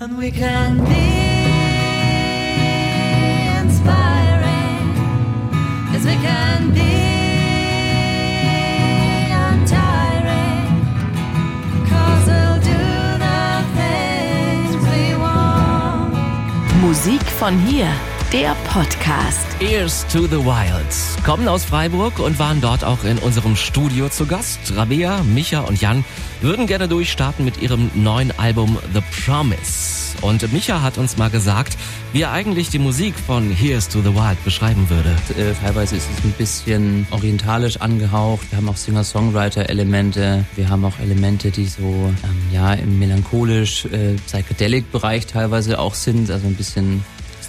And we can be inspiring. Yes, we can be untiring. Cause we'll do the things we want. Musik von hier, der Podcast. Ears to the Wilds kommen aus Freiburg und waren dort auch in unserem Studio zu Gast. Rabea, Micha und Jan würden gerne durchstarten mit ihrem neuen Album The Promise. Und Micha hat uns mal gesagt, wie er eigentlich die Musik von Here's to the Wild beschreiben würde. Äh, teilweise ist es ein bisschen orientalisch angehaucht. Wir haben auch Singer-Songwriter-Elemente. Wir haben auch Elemente, die so ähm, ja im melancholisch äh, teilweise auch sind, also ein bisschen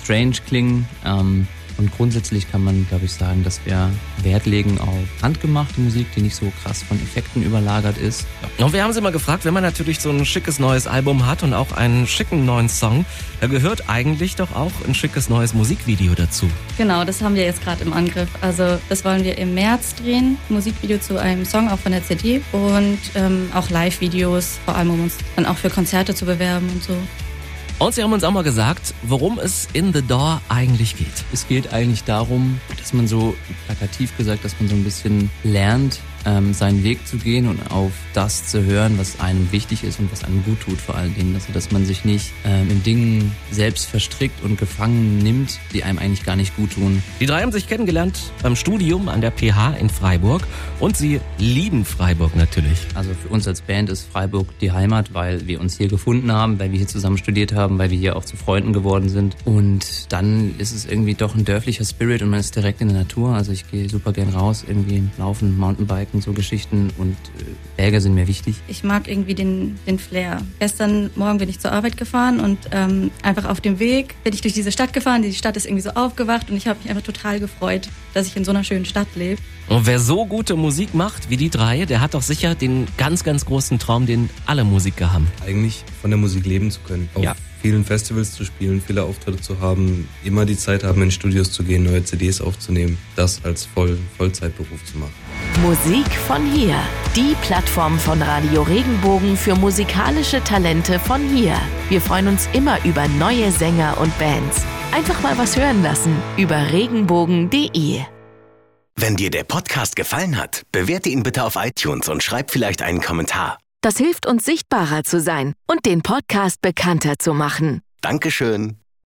strange klingen. Ähm, und grundsätzlich kann man, glaube ich, sagen, dass wir Wert legen auf handgemachte Musik, die nicht so krass von Effekten überlagert ist. Und wir haben sie mal gefragt, wenn man natürlich so ein schickes neues Album hat und auch einen schicken neuen Song, da gehört eigentlich doch auch ein schickes neues Musikvideo dazu. Genau, das haben wir jetzt gerade im Angriff. Also das wollen wir im März drehen, Musikvideo zu einem Song auch von der CD und ähm, auch Live-Videos, vor allem um uns dann auch für Konzerte zu bewerben und so. Und sie haben uns auch mal gesagt, worum es in The Door eigentlich geht. Es geht eigentlich darum, dass man so plakativ gesagt, dass man so ein bisschen lernt, ähm, seinen Weg zu gehen und auf das zu hören, was einem wichtig ist und was einem gut tut vor allen Dingen. Also dass man sich nicht ähm, in Dingen selbst verstrickt und gefangen nimmt, die einem eigentlich gar nicht gut tun. Die drei haben sich kennengelernt beim Studium an der PH in Freiburg und sie lieben Freiburg natürlich. Also für uns als Band ist Freiburg die Heimat, weil wir uns hier gefunden haben, weil wir hier zusammen studiert haben, weil wir hier auch zu Freunden geworden sind. Und dann ist es irgendwie doch ein dörflicher Spirit und man ist direkt in der Natur. Also ich gehe super gern raus, irgendwie laufen, Mountainbiken, so Geschichten und äh, Berge sind mir wichtig. Ich mag irgendwie den, den Flair. Gestern Morgen bin ich zur Arbeit gefahren und ähm, einfach auf dem Weg bin ich durch diese Stadt gefahren. Die Stadt ist irgendwie so aufgewacht und ich habe mich einfach total gefreut, dass ich in so einer schönen Stadt lebe. Und wer so gute Musik macht wie die drei, der hat doch sicher den ganz, ganz großen Traum, den alle Musiker haben. Eigentlich von der Musik leben zu können. Auf Ja. vielen Festivals zu spielen, viele Auftritte zu haben, immer die Zeit haben, in Studios zu gehen, neue CDs aufzunehmen, das als Voll Vollzeitberuf zu machen. Musik von hier, die Plattform von Radio Regenbogen für musikalische Talente von hier. Wir freuen uns immer über neue Sänger und Bands. Einfach mal was hören lassen über regenbogen.de. Wenn dir der Podcast gefallen hat, bewerte ihn bitte auf iTunes und schreib vielleicht einen Kommentar. Das hilft uns sichtbarer zu sein und den Podcast bekannter zu machen. Dankeschön.